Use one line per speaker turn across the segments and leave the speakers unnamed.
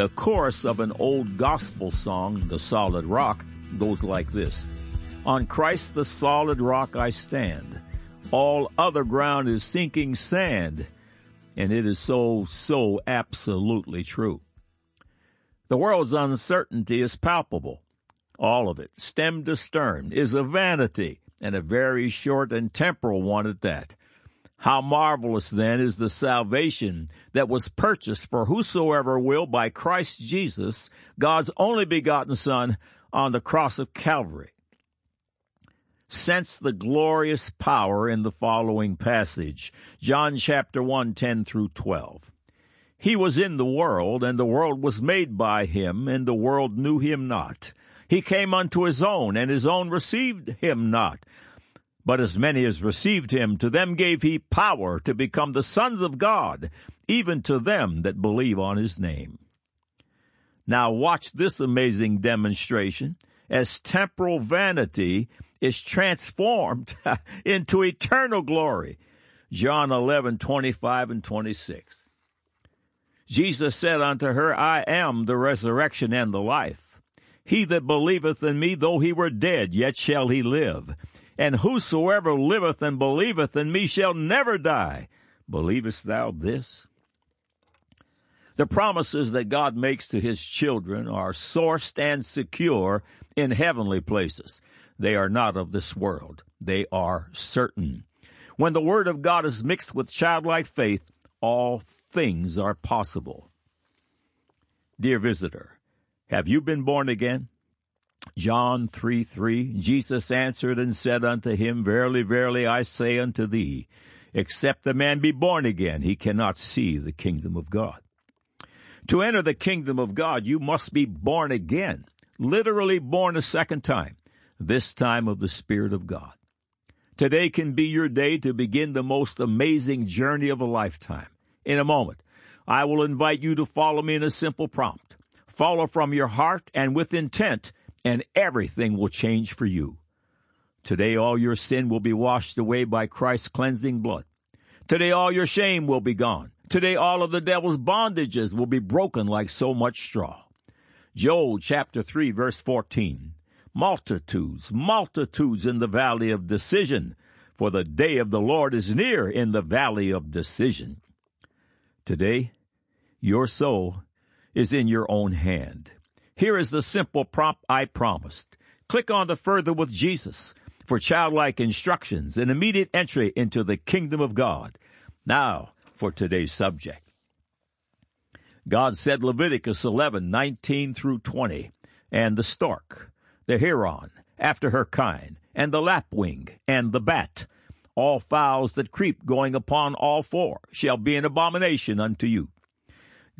The chorus of an old gospel song, The Solid Rock, goes like this. On Christ the solid rock I stand. All other ground is sinking sand. And it is so, so absolutely true. The world's uncertainty is palpable. All of it, stem to stern, is a vanity, and a very short and temporal one at that. How marvelous then is the salvation that was purchased for whosoever will by Christ Jesus, God's only begotten Son, on the cross of Calvary. Sense the glorious power in the following passage, John chapter 1, 10 through 12. He was in the world, and the world was made by him, and the world knew him not. He came unto his own, and his own received him not. But as many as received him, to them gave he power to become the sons of God, even to them that believe on his name. Now watch this amazing demonstration as temporal vanity is transformed into eternal glory. John 11, 25 and 26. Jesus said unto her, I am the resurrection and the life. He that believeth in me, though he were dead, yet shall he live and whosoever liveth and believeth in me shall never die. Believest thou this? The promises that God makes to his children are sourced and secure in heavenly places. They are not of this world. They are certain. When the word of God is mixed with childlike faith, all things are possible. Dear visitor, have you been born again? John 3 3 Jesus answered and said unto him, Verily, verily, I say unto thee, except a man be born again, he cannot see the kingdom of God. To enter the kingdom of God, you must be born again, literally born a second time, this time of the Spirit of God. Today can be your day to begin the most amazing journey of a lifetime. In a moment, I will invite you to follow me in a simple prompt. Follow from your heart and with intent and everything will change for you. Today, all your sin will be washed away by Christ's cleansing blood. Today, all your shame will be gone. Today, all of the devil's bondages will be broken like so much straw. Joel chapter 3, verse 14. Multitudes, multitudes in the valley of decision, for the day of the Lord is near in the valley of decision. Today, your soul is in your own hand. Here is the simple prompt I promised. Click on the Further with Jesus for childlike instructions and immediate entry into the kingdom of God. Now for today's subject. God said Leviticus 11:19 through 20, and the stork, the heron, after her kind, and the lapwing, and the bat, all fowls that creep going upon all four, shall be an abomination unto you.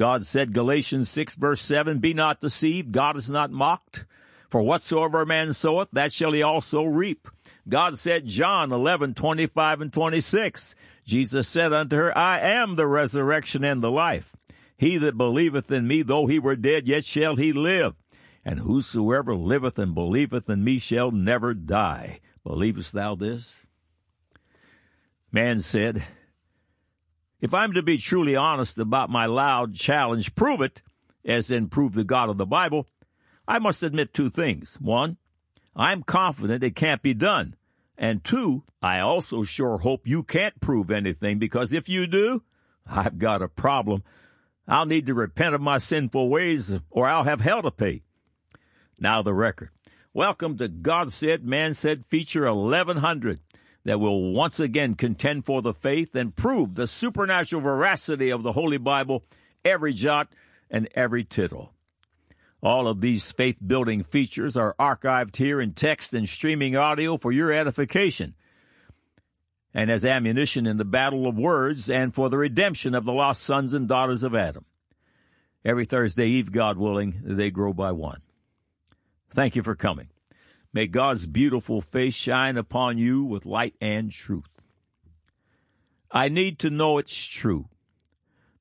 God said, Galatians 6 verse 7, Be not deceived, God is not mocked. For whatsoever a man soweth, that shall he also reap. God said, John 11, 25 and 26, Jesus said unto her, I am the resurrection and the life. He that believeth in me, though he were dead, yet shall he live. And whosoever liveth and believeth in me shall never die. Believest thou this? Man said, if I'm to be truly honest about my loud challenge, prove it, as in prove the God of the Bible, I must admit two things. One, I'm confident it can't be done. And two, I also sure hope you can't prove anything because if you do, I've got a problem. I'll need to repent of my sinful ways or I'll have hell to pay. Now the record. Welcome to God Said, Man Said feature 1100 that will once again contend for the faith and prove the supernatural veracity of the Holy Bible, every jot and every tittle. All of these faith building features are archived here in text and streaming audio for your edification and as ammunition in the battle of words and for the redemption of the lost sons and daughters of Adam. Every Thursday Eve, God willing, they grow by one. Thank you for coming. May God's beautiful face shine upon you with light and truth. I need to know it's true.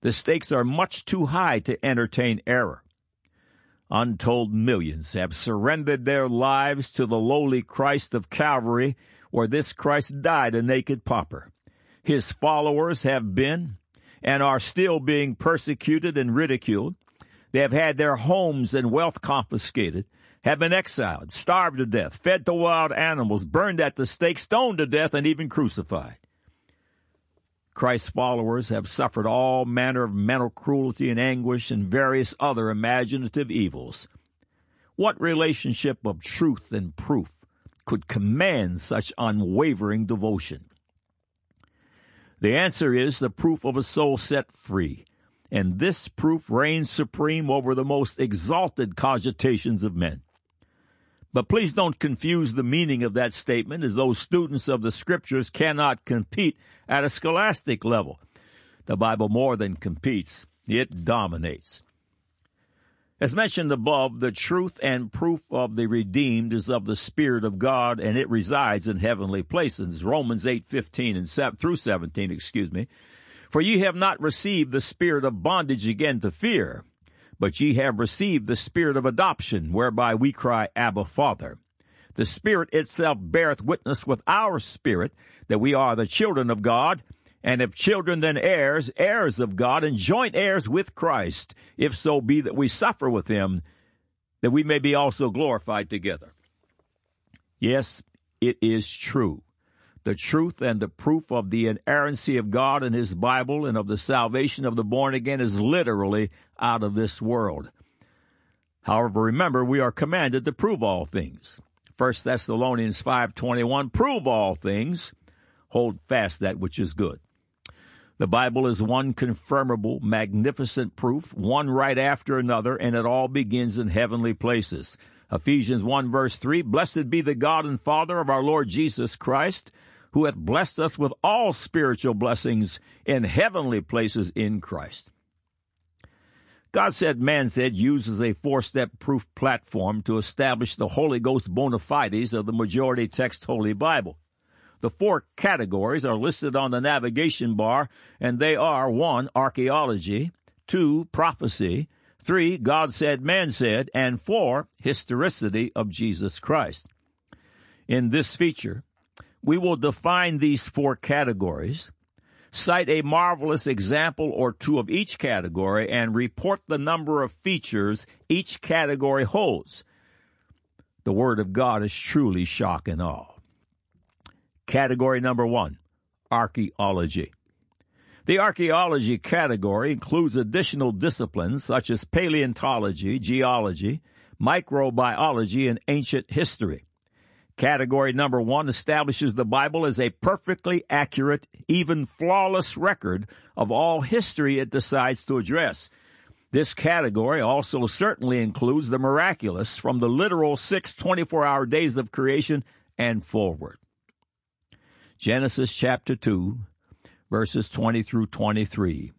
The stakes are much too high to entertain error. Untold millions have surrendered their lives to the lowly Christ of Calvary, where this Christ died a naked pauper. His followers have been and are still being persecuted and ridiculed. They have had their homes and wealth confiscated, have been exiled, starved to death, fed to wild animals, burned at the stake, stoned to death, and even crucified. Christ's followers have suffered all manner of mental cruelty and anguish and various other imaginative evils. What relationship of truth and proof could command such unwavering devotion? The answer is the proof of a soul set free, and this proof reigns supreme over the most exalted cogitations of men. But please don't confuse the meaning of that statement as though students of the scriptures cannot compete at a scholastic level. The Bible more than competes, it dominates. As mentioned above, the truth and proof of the redeemed is of the Spirit of God, and it resides in heavenly places. Romans eight fifteen and 7, through 17, excuse me. For ye have not received the spirit of bondage again to fear, but ye have received the spirit of adoption, whereby we cry, Abba, Father. The Spirit itself beareth witness with our spirit that we are the children of God, and if children then heirs, heirs of God, and joint heirs with Christ, if so be that we suffer with him, that we may be also glorified together. Yes, it is true the truth and the proof of the inerrancy of God and His Bible and of the salvation of the born again is literally out of this world. However, remember, we are commanded to prove all things. 1 Thessalonians 5.21, prove all things, hold fast that which is good. The Bible is one confirmable, magnificent proof, one right after another, and it all begins in heavenly places. Ephesians 1 verse 3, Blessed be the God and Father of our Lord Jesus Christ, who hath blessed us with all spiritual blessings in heavenly places in Christ. God said, Man said uses a four step proof platform to establish the Holy Ghost bona fides of the majority text Holy Bible. The four categories are listed on the navigation bar, and they are one, archaeology, two, prophecy, three, God said, man said, and four, historicity of Jesus Christ. In this feature, we will define these four categories, cite a marvelous example or two of each category, and report the number of features each category holds. The Word of God is truly shock and awe. Category number one archaeology. The archaeology category includes additional disciplines such as paleontology, geology, microbiology, and ancient history. Category number one establishes the Bible as a perfectly accurate, even flawless record of all history it decides to address. This category also certainly includes the miraculous from the literal six 24 hour days of creation and forward. Genesis chapter 2, verses 20 through 23.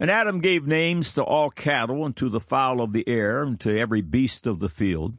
And Adam gave names to all cattle and to the fowl of the air and to every beast of the field.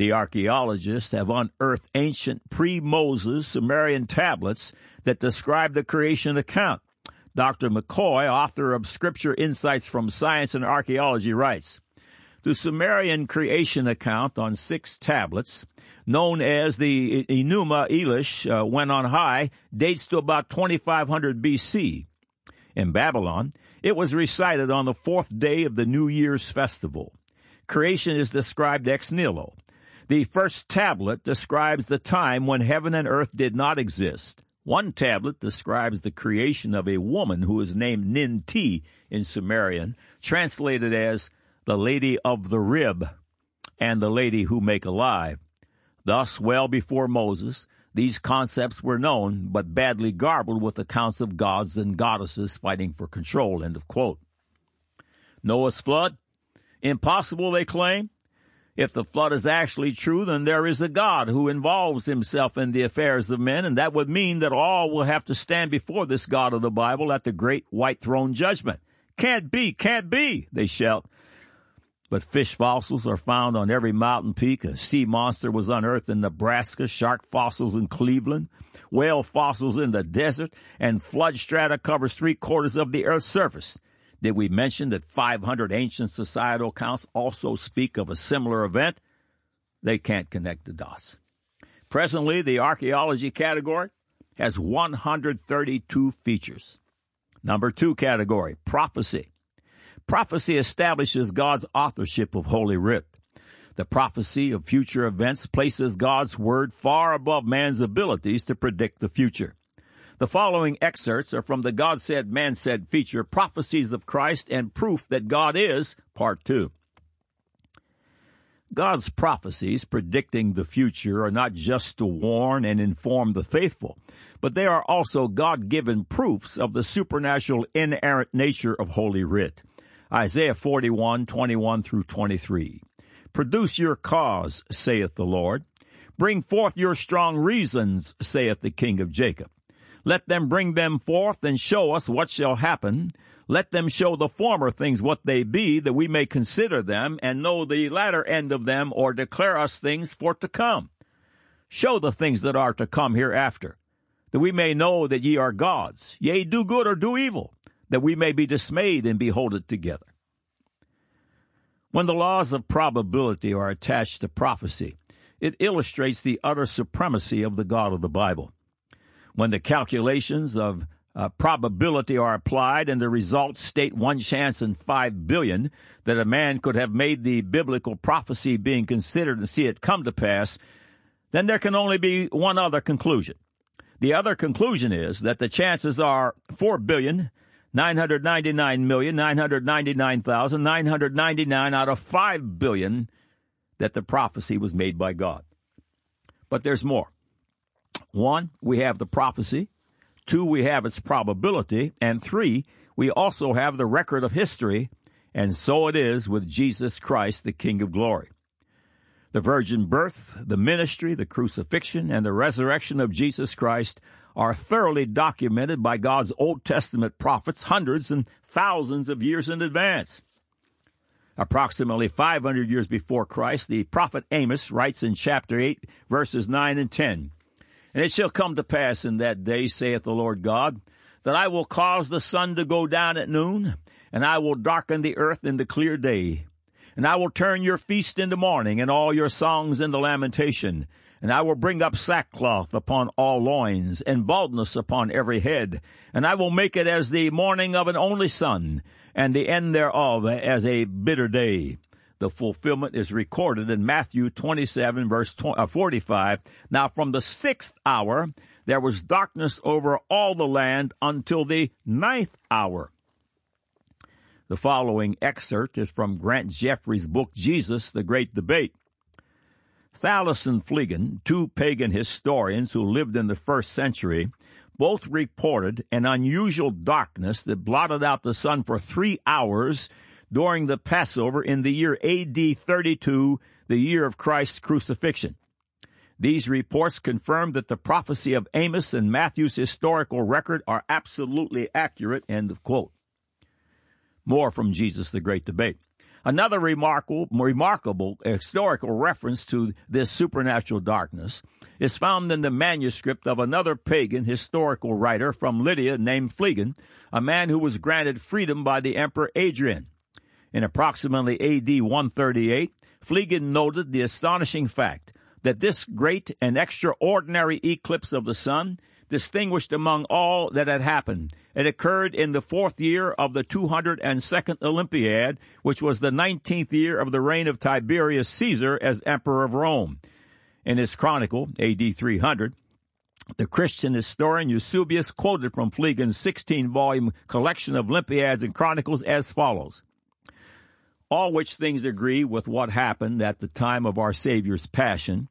The archaeologists have unearthed ancient pre-Moses Sumerian tablets that describe the creation account. Dr. McCoy, author of Scripture Insights from Science and Archaeology, writes, the Sumerian creation account on six tablets, known as the Enuma Elish, uh, went on high, dates to about 2500 BC. In Babylon, it was recited on the fourth day of the New Year's festival. Creation is described ex nihilo. The first tablet describes the time when heaven and earth did not exist. One tablet describes the creation of a woman who is named Ninti in Sumerian, translated as the lady of the rib and the lady who make alive. Thus, well before Moses, these concepts were known, but badly garbled with accounts of gods and goddesses fighting for control. End of quote. Noah's flood? Impossible, they claim. If the flood is actually true, then there is a God who involves himself in the affairs of men, and that would mean that all will have to stand before this God of the Bible at the great white throne judgment. Can't be, can't be, they shout. But fish fossils are found on every mountain peak. A sea monster was unearthed in Nebraska, shark fossils in Cleveland, whale fossils in the desert, and flood strata covers three quarters of the Earth's surface. Did we mention that 500 ancient societal accounts also speak of a similar event? They can't connect the dots. Presently, the archaeology category has 132 features. Number two category, prophecy. Prophecy establishes God's authorship of Holy Writ. The prophecy of future events places God's Word far above man's abilities to predict the future. The following excerpts are from the God Said, Man Said feature, Prophecies of Christ and Proof That God Is, Part 2. God's prophecies predicting the future are not just to warn and inform the faithful, but they are also God given proofs of the supernatural inerrant nature of Holy Writ. Isaiah 41, 21 through 23. Produce your cause, saith the Lord. Bring forth your strong reasons, saith the King of Jacob. Let them bring them forth and show us what shall happen. Let them show the former things what they be, that we may consider them and know the latter end of them, or declare us things for to come. Show the things that are to come hereafter, that we may know that ye are gods. Yea, do good or do evil that we may be dismayed and behold it together. When the laws of probability are attached to prophecy, it illustrates the utter supremacy of the God of the Bible. When the calculations of uh, probability are applied and the results state one chance in five billion that a man could have made the biblical prophecy being considered and see it come to pass, then there can only be one other conclusion. The other conclusion is that the chances are four billion 999,999,999 out of 5 billion that the prophecy was made by God. But there's more. One, we have the prophecy. Two, we have its probability. And three, we also have the record of history. And so it is with Jesus Christ, the King of glory. The virgin birth, the ministry, the crucifixion, and the resurrection of Jesus Christ are thoroughly documented by God's Old Testament prophets hundreds and thousands of years in advance. Approximately 500 years before Christ, the prophet Amos writes in chapter 8, verses 9 and 10, And it shall come to pass in that day, saith the Lord God, that I will cause the sun to go down at noon, and I will darken the earth in the clear day. And I will turn your feast into mourning, and all your songs into lamentation. And I will bring up sackcloth upon all loins, and baldness upon every head. And I will make it as the morning of an only son, and the end thereof as a bitter day. The fulfillment is recorded in Matthew 27 verse uh, 45. Now from the sixth hour, there was darkness over all the land until the ninth hour. The following excerpt is from Grant Jeffrey's book, Jesus, the Great Debate. Thallus and Phlegon, two pagan historians who lived in the first century, both reported an unusual darkness that blotted out the sun for three hours during the Passover in the year AD 32, the year of Christ's crucifixion. These reports confirm that the prophecy of Amos and Matthew's historical record are absolutely accurate. End of quote. More from Jesus the Great Debate. Another remarkable, remarkable historical reference to this supernatural darkness is found in the manuscript of another pagan historical writer from Lydia named Phlegon, a man who was granted freedom by the Emperor Adrian. In approximately AD 138, Phlegon noted the astonishing fact that this great and extraordinary eclipse of the sun distinguished among all that had happened. It occurred in the fourth year of the 202nd Olympiad, which was the 19th year of the reign of Tiberius Caesar as Emperor of Rome. In his chronicle, AD 300, the Christian historian Eusebius quoted from Phlegon's 16 volume collection of Olympiads and Chronicles as follows All which things agree with what happened at the time of our Savior's Passion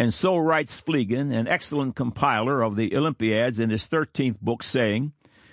and so writes Phlegon, an excellent compiler of the Olympiads in his 13th book, saying,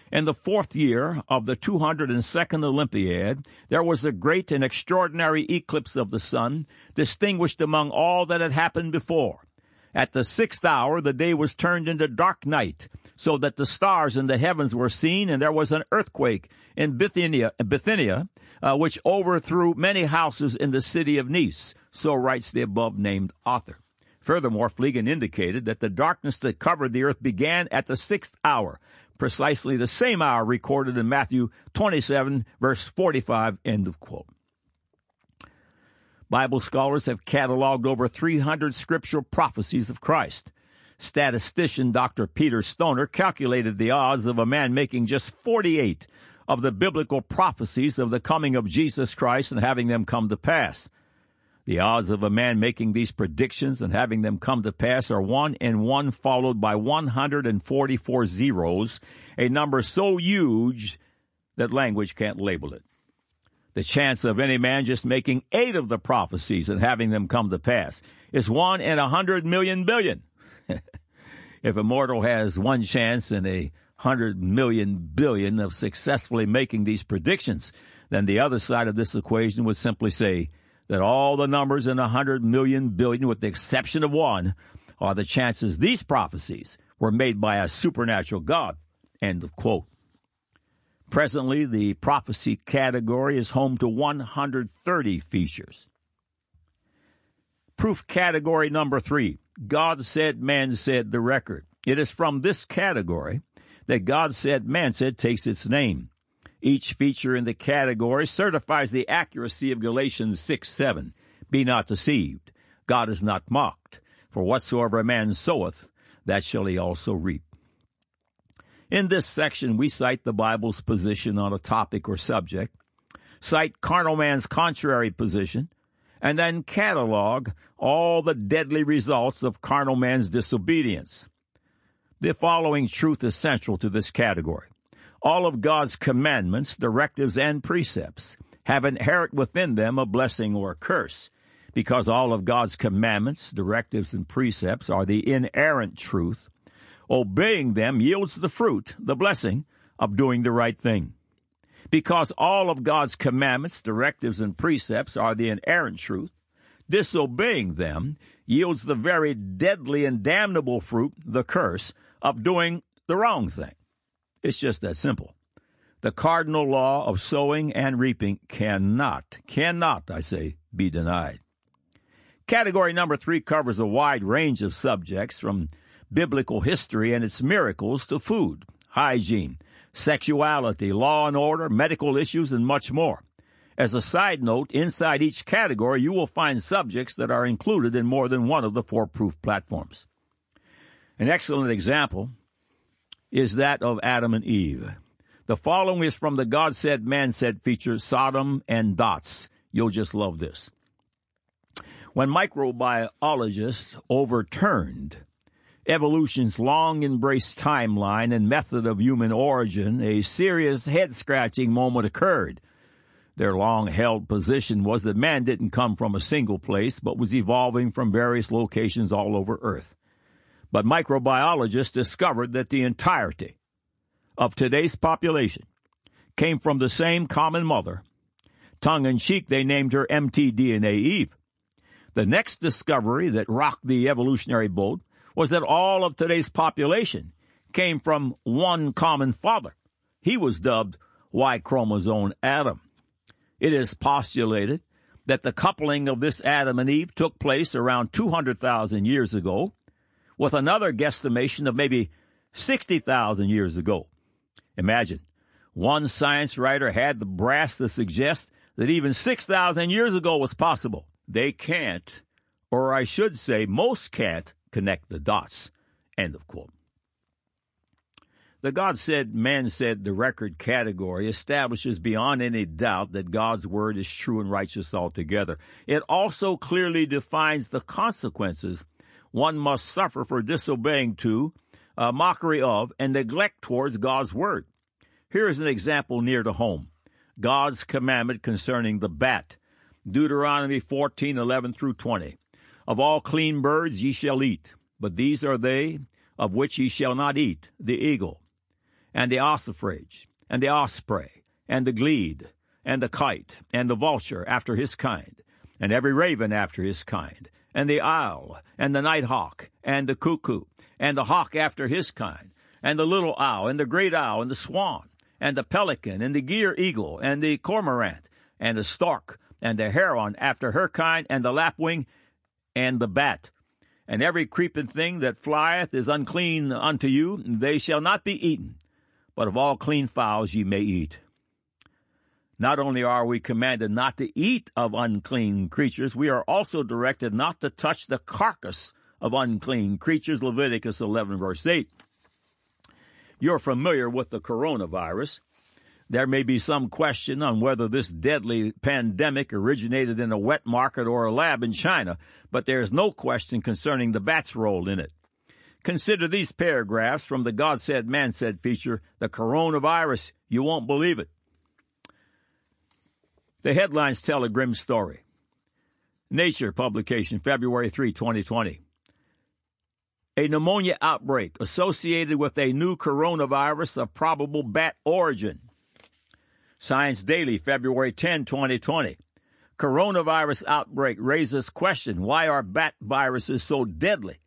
in the fourth year of the 202nd Olympiad, there was a great and extraordinary eclipse of the sun, distinguished among all that had happened before. At the sixth hour, the day was turned into dark night, so that the stars in the heavens were seen, and there was an earthquake in Bithynia, Bithynia uh, which overthrew many houses in the city of Nice. So writes the above named author. Furthermore, Phlegon indicated that the darkness that covered the earth began at the sixth hour, precisely the same hour recorded in Matthew 27, verse 45, end of quote. Bible scholars have cataloged over 300 scriptural prophecies of Christ. Statistician Dr. Peter Stoner calculated the odds of a man making just 48 of the biblical prophecies of the coming of Jesus Christ and having them come to pass. The odds of a man making these predictions and having them come to pass are 1 and 1 followed by 144 zeros, a number so huge that language can't label it. The chance of any man just making eight of the prophecies and having them come to pass is one in a hundred million billion. if a mortal has one chance in a hundred million billion of successfully making these predictions, then the other side of this equation would simply say that all the numbers in a hundred million billion, with the exception of one, are the chances these prophecies were made by a supernatural God. End of quote. Presently, the prophecy category is home to 130 features. Proof category number three God said, man said, the record. It is from this category that God said, man said takes its name. Each feature in the category certifies the accuracy of Galatians 6 7. Be not deceived. God is not mocked. For whatsoever a man soweth, that shall he also reap. In this section, we cite the Bible's position on a topic or subject, cite carnal man's contrary position, and then catalog all the deadly results of carnal man's disobedience. The following truth is central to this category. All of God's commandments, directives, and precepts have inherent within them a blessing or a curse, because all of God's commandments, directives, and precepts are the inerrant truth Obeying them yields the fruit, the blessing, of doing the right thing. Because all of God's commandments, directives, and precepts are the inerrant truth, disobeying them yields the very deadly and damnable fruit, the curse, of doing the wrong thing. It's just that simple. The cardinal law of sowing and reaping cannot, cannot, I say, be denied. Category number three covers a wide range of subjects from biblical history and its miracles to food, hygiene, sexuality, law and order, medical issues, and much more. As a side note, inside each category, you will find subjects that are included in more than one of the four proof platforms. An excellent example is that of Adam and Eve. The following is from the God said, man said feature, Sodom and Dots. You'll just love this. When microbiologists overturned evolution's long embraced timeline and method of human origin, a serious head scratching moment occurred. Their long held position was that man didn't come from a single place, but was evolving from various locations all over Earth. But microbiologists discovered that the entirety of today's population came from the same common mother. Tongue in cheek, they named her mtDNA Eve. The next discovery that rocked the evolutionary boat was that all of today's population came from one common father. He was dubbed Y chromosome Adam. It is postulated that the coupling of this Adam and Eve took place around 200,000 years ago, with another guesstimation of maybe 60,000 years ago. Imagine, one science writer had the brass to suggest that even 6,000 years ago was possible. They can't, or I should say, most can't, connect the dots. End of quote. The God said, man said, the record category establishes beyond any doubt that God's word is true and righteous altogether. It also clearly defines the consequences one must suffer for disobeying to, uh, mockery of, and neglect towards God's word. Here is an example near to home. God's commandment concerning the bat. Deuteronomy 14, 11 through 20. Of all clean birds ye shall eat, but these are they of which ye shall not eat the eagle, and the ossifrage, and the osprey, and the glede, and the kite, and the vulture after his kind, and every raven after his kind, and the owl, and the nighthawk, and the cuckoo, and the hawk after his kind, and the little owl, and the great owl, and the swan, and the pelican, and the gier eagle, and the cormorant, and the stork, and the heron after her kind, and the lapwing, and the bat. And every creeping thing that flieth is unclean unto you, they shall not be eaten. But of all clean fowls ye may eat. Not only are we commanded not to eat of unclean creatures, we are also directed not to touch the carcass of unclean creatures, Leviticus 11 verse 8. You're familiar with the coronavirus. There may be some question on whether this deadly pandemic originated in a wet market or a lab in China, but there is no question concerning the bat's role in it. Consider these paragraphs from the God Said, Man Said feature, The Coronavirus. You won't believe it. The headlines tell a grim story. Nature publication, February 3, 2020. A pneumonia outbreak associated with a new coronavirus of probable bat origin. Science Daily, February 10, 2020. Coronavirus outbreak raises question why are bat viruses so deadly?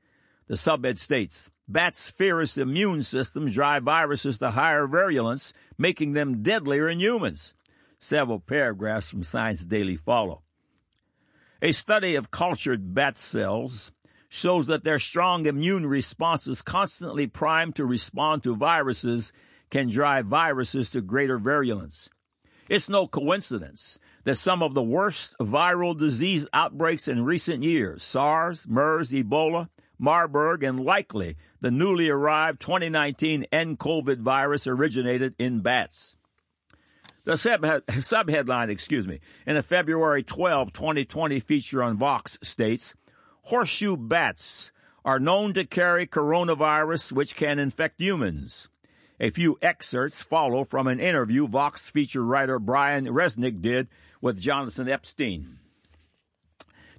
The subhead states bats' fierce immune systems drive viruses to higher virulence, making them deadlier in humans. Several paragraphs from Science Daily follow. A study of cultured bat cells shows that their strong immune responses constantly primed to respond to viruses can drive viruses to greater virulence. It's no coincidence that some of the worst viral disease outbreaks in recent years, SARS, MERS, Ebola, Marburg, and likely the newly arrived 2019 nCoV virus originated in bats. The subheadline, excuse me, in a February 12, 2020 feature on Vox states, horseshoe bats are known to carry coronavirus which can infect humans. A few excerpts follow from an interview Vox feature writer Brian Resnick did with Jonathan Epstein.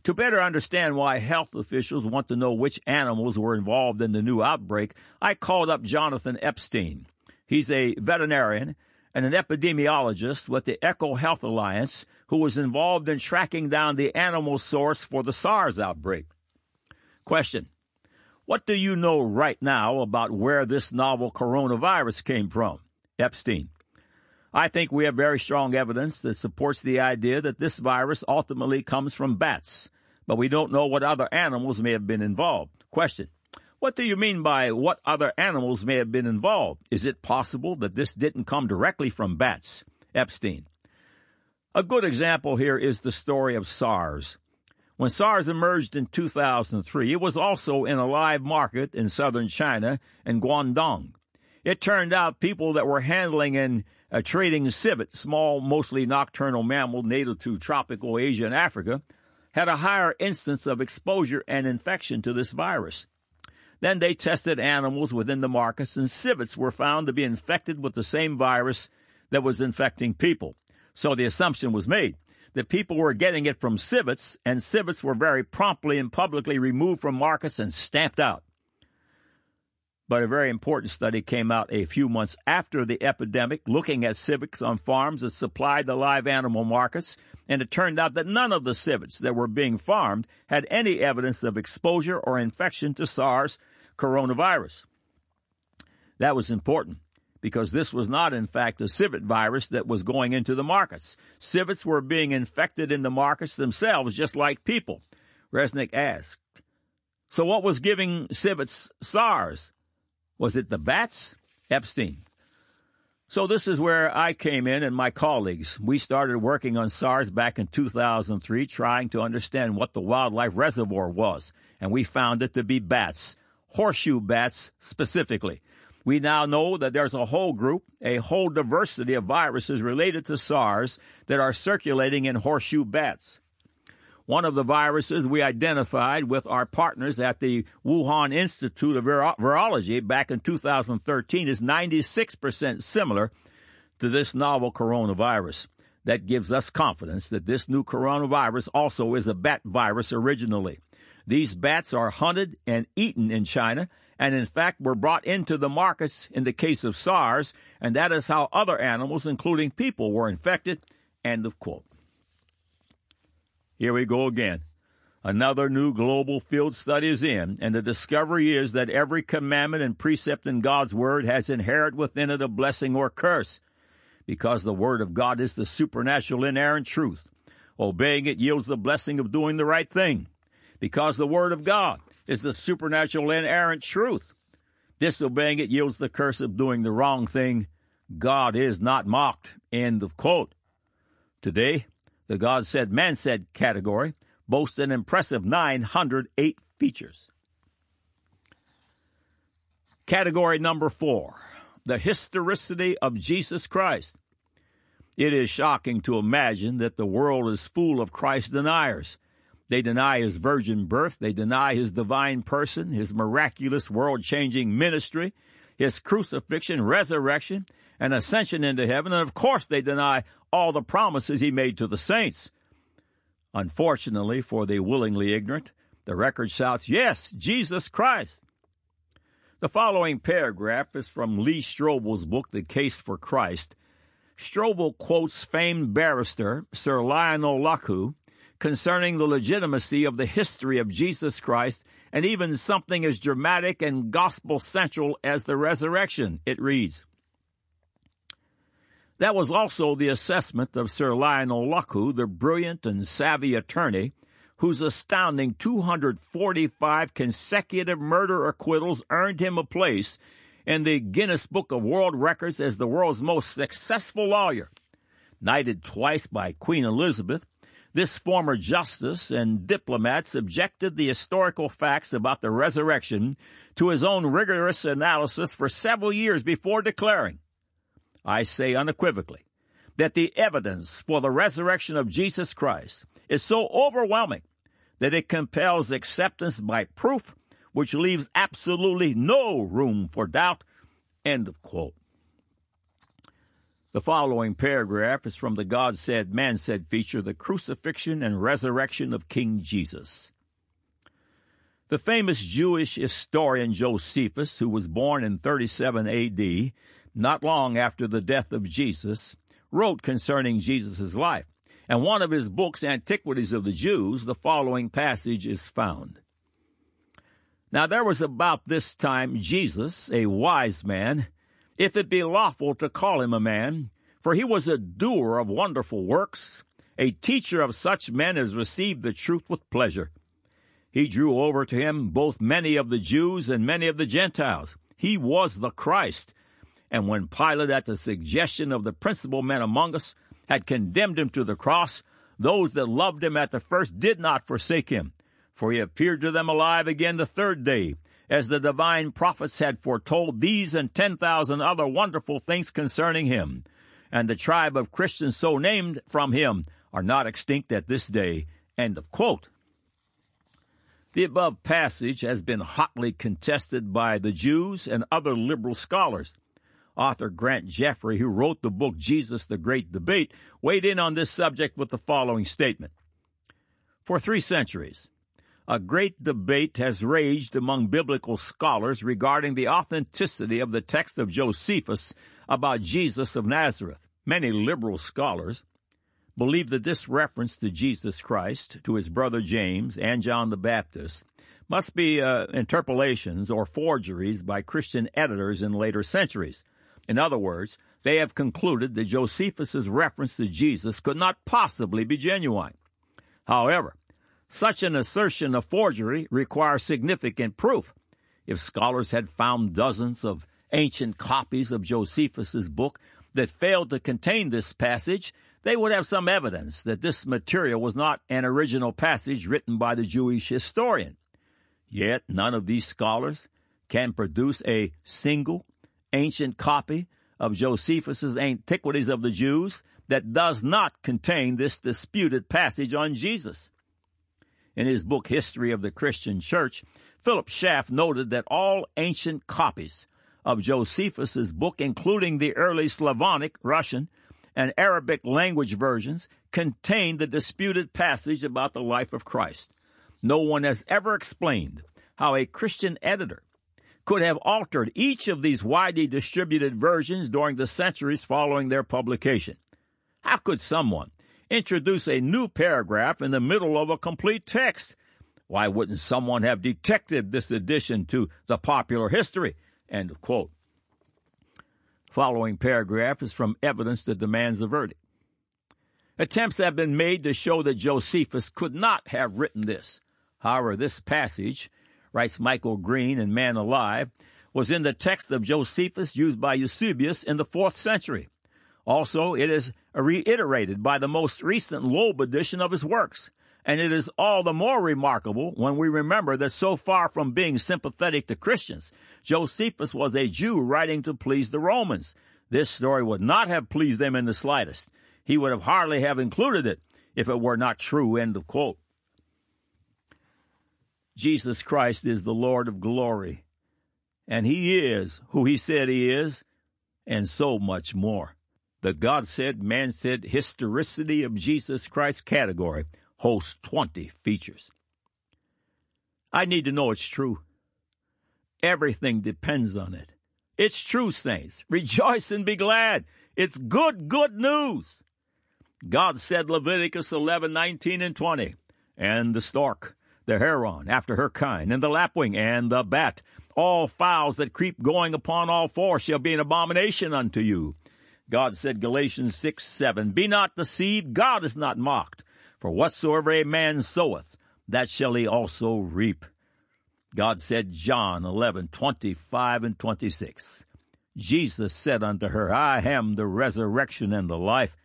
To better understand why health officials want to know which animals were involved in the new outbreak, I called up Jonathan Epstein. He's a veterinarian and an epidemiologist with the Eco Health Alliance who was involved in tracking down the animal source for the SARS outbreak. Question what do you know right now about where this novel coronavirus came from? Epstein. I think we have very strong evidence that supports the idea that this virus ultimately comes from bats, but we don't know what other animals may have been involved. Question. What do you mean by what other animals may have been involved? Is it possible that this didn't come directly from bats? Epstein. A good example here is the story of SARS. When SARS emerged in 2003, it was also in a live market in southern China and Guangdong. It turned out people that were handling and uh, trading civet, small, mostly nocturnal mammal native to tropical Asia and Africa, had a higher instance of exposure and infection to this virus. Then they tested animals within the markets, and civets were found to be infected with the same virus that was infecting people. So the assumption was made that people were getting it from civets, and civets were very promptly and publicly removed from markets and stamped out. But a very important study came out a few months after the epidemic looking at civets on farms that supplied the live animal markets, and it turned out that none of the civets that were being farmed had any evidence of exposure or infection to SARS coronavirus. That was important because this was not, in fact, a civet virus that was going into the markets. Civets were being infected in the markets themselves, just like people. Resnick asked. So what was giving civets SARS? Was it the bats? Epstein. So this is where I came in and my colleagues. We started working on SARS back in 2003, trying to understand what the wildlife reservoir was. And we found it to be bats, horseshoe bats specifically. We now know that there's a whole group, a whole diversity of viruses related to SARS that are circulating in horseshoe bats. One of the viruses we identified with our partners at the Wuhan Institute of Virology back in 2013 is 96% similar to this novel coronavirus. That gives us confidence that this new coronavirus also is a bat virus originally. These bats are hunted and eaten in China and in fact were brought into the markets in the case of SARS, and that is how other animals, including people, were infected. End of quote. Here we go again. Another new global field study is in, and the discovery is that every commandment and precept in God's Word has inherent within it a blessing or curse, because the Word of God is the supernatural inerrant truth. Obeying it yields the blessing of doing the right thing, because the Word of God is the supernatural inerrant truth. Disobeying it yields the curse of doing the wrong thing. God is not mocked. End of quote. Today, the God said, man said category boasts an impressive 908 features. Category number four the historicity of Jesus Christ. It is shocking to imagine that the world is full of Christ deniers. They deny his virgin birth, they deny his divine person, his miraculous world changing ministry, his crucifixion, resurrection, and ascension into heaven, and of course they deny all the promises he made to the saints. Unfortunately for the willingly ignorant, the record shouts, Yes, Jesus Christ. The following paragraph is from Lee Strobel's book, The Case for Christ. Strobel quotes famed barrister Sir Lionel Luckhoo concerning the legitimacy of the history of Jesus Christ and even something as dramatic and gospel central as the resurrection. It reads, that was also the assessment of Sir Lionel Luckhoo, the brilliant and savvy attorney, whose astounding 245 consecutive murder acquittals earned him a place in the Guinness Book of World Records as the world's most successful lawyer. Knighted twice by Queen Elizabeth, this former justice and diplomat subjected the historical facts about the resurrection to his own rigorous analysis for several years before declaring, I say unequivocally that the evidence for the resurrection of Jesus Christ is so overwhelming that it compels acceptance by proof, which leaves absolutely no room for doubt. End of quote. The following paragraph is from the God Said, Man Said feature, The Crucifixion and Resurrection of King Jesus. The famous Jewish historian Josephus, who was born in 37 AD, not long after the death of Jesus, wrote concerning Jesus' life. And one of his books, Antiquities of the Jews, the following passage is found. Now there was about this time Jesus, a wise man, if it be lawful to call him a man, for he was a doer of wonderful works, a teacher of such men as received the truth with pleasure. He drew over to him both many of the Jews and many of the Gentiles. He was the Christ, and when Pilate, at the suggestion of the principal men among us, had condemned him to the cross, those that loved him at the first did not forsake him, for he appeared to them alive again the third day, as the divine prophets had foretold these and ten thousand other wonderful things concerning him. And the tribe of Christians so named from him are not extinct at this day. End of quote. The above passage has been hotly contested by the Jews and other liberal scholars. Author Grant Jeffrey, who wrote the book Jesus the Great Debate, weighed in on this subject with the following statement. For three centuries, a great debate has raged among biblical scholars regarding the authenticity of the text of Josephus about Jesus of Nazareth. Many liberal scholars believe that this reference to Jesus Christ, to his brother James, and John the Baptist must be uh, interpolations or forgeries by Christian editors in later centuries. In other words, they have concluded that Josephus's reference to Jesus could not possibly be genuine. However, such an assertion of forgery requires significant proof. If scholars had found dozens of ancient copies of Josephus's book that failed to contain this passage, they would have some evidence that this material was not an original passage written by the Jewish historian. Yet none of these scholars can produce a single ancient copy of Josephus's Antiquities of the Jews that does not contain this disputed passage on Jesus. In his book History of the Christian Church, Philip Schaff noted that all ancient copies of Josephus's book, including the early Slavonic, Russian, and Arabic language versions, contain the disputed passage about the life of Christ. No one has ever explained how a Christian editor could have altered each of these widely distributed versions during the centuries following their publication. How could someone introduce a new paragraph in the middle of a complete text Why wouldn't someone have detected this addition to the popular history? End of quote. Following paragraph is from evidence that demands a verdict. Attempts have been made to show that Josephus could not have written this. However, this passage, writes Michael Green in Man Alive, was in the text of Josephus used by Eusebius in the fourth century. Also, it is reiterated by the most recent Loeb edition of his works, and it is all the more remarkable when we remember that so far from being sympathetic to Christians, Josephus was a Jew writing to please the Romans. This story would not have pleased them in the slightest he would have hardly have included it if it were not true. End of quote. Jesus Christ is the Lord of glory, and he is who he said he is, and so much more. The God said, man said historicity of Jesus Christ category hosts 20 features. I need to know it's true. Everything depends on it. It's true, saints. Rejoice and be glad. It's good, good news. God said Leviticus 11, 19, and 20, and the stork, the heron after her kind, and the lapwing, and the bat, all fowls that creep going upon all four shall be an abomination unto you. God said, Galatians 6, 7, Be not deceived, God is not mocked. For whatsoever a man soweth, that shall he also reap. God said, John 11, 25 and 26. Jesus said unto her, I am the resurrection and the life.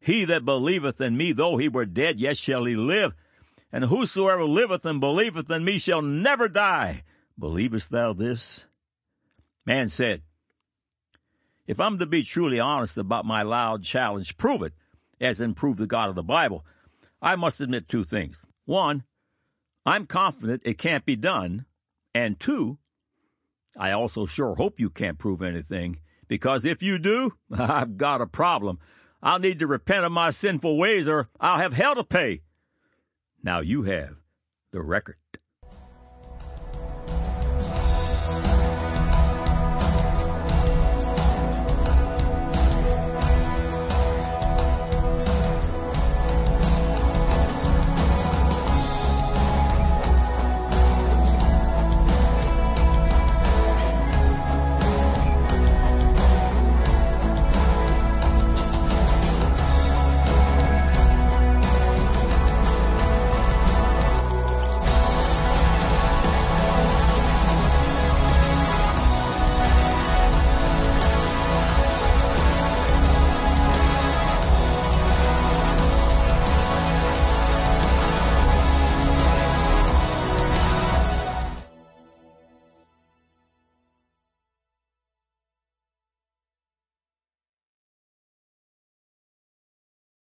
He that believeth in me, though he were dead, yet shall he live. And whosoever liveth and believeth in me shall never die. Believest thou this? Man said, If I'm to be truly honest about my loud challenge, prove it, as in prove the God of the Bible, I must admit two things. One, I'm confident it can't be done. And two, I also sure hope you can't prove anything, because if you do, I've got a problem. I'll need to repent of my sinful ways or I'll have hell to pay. Now you have the record.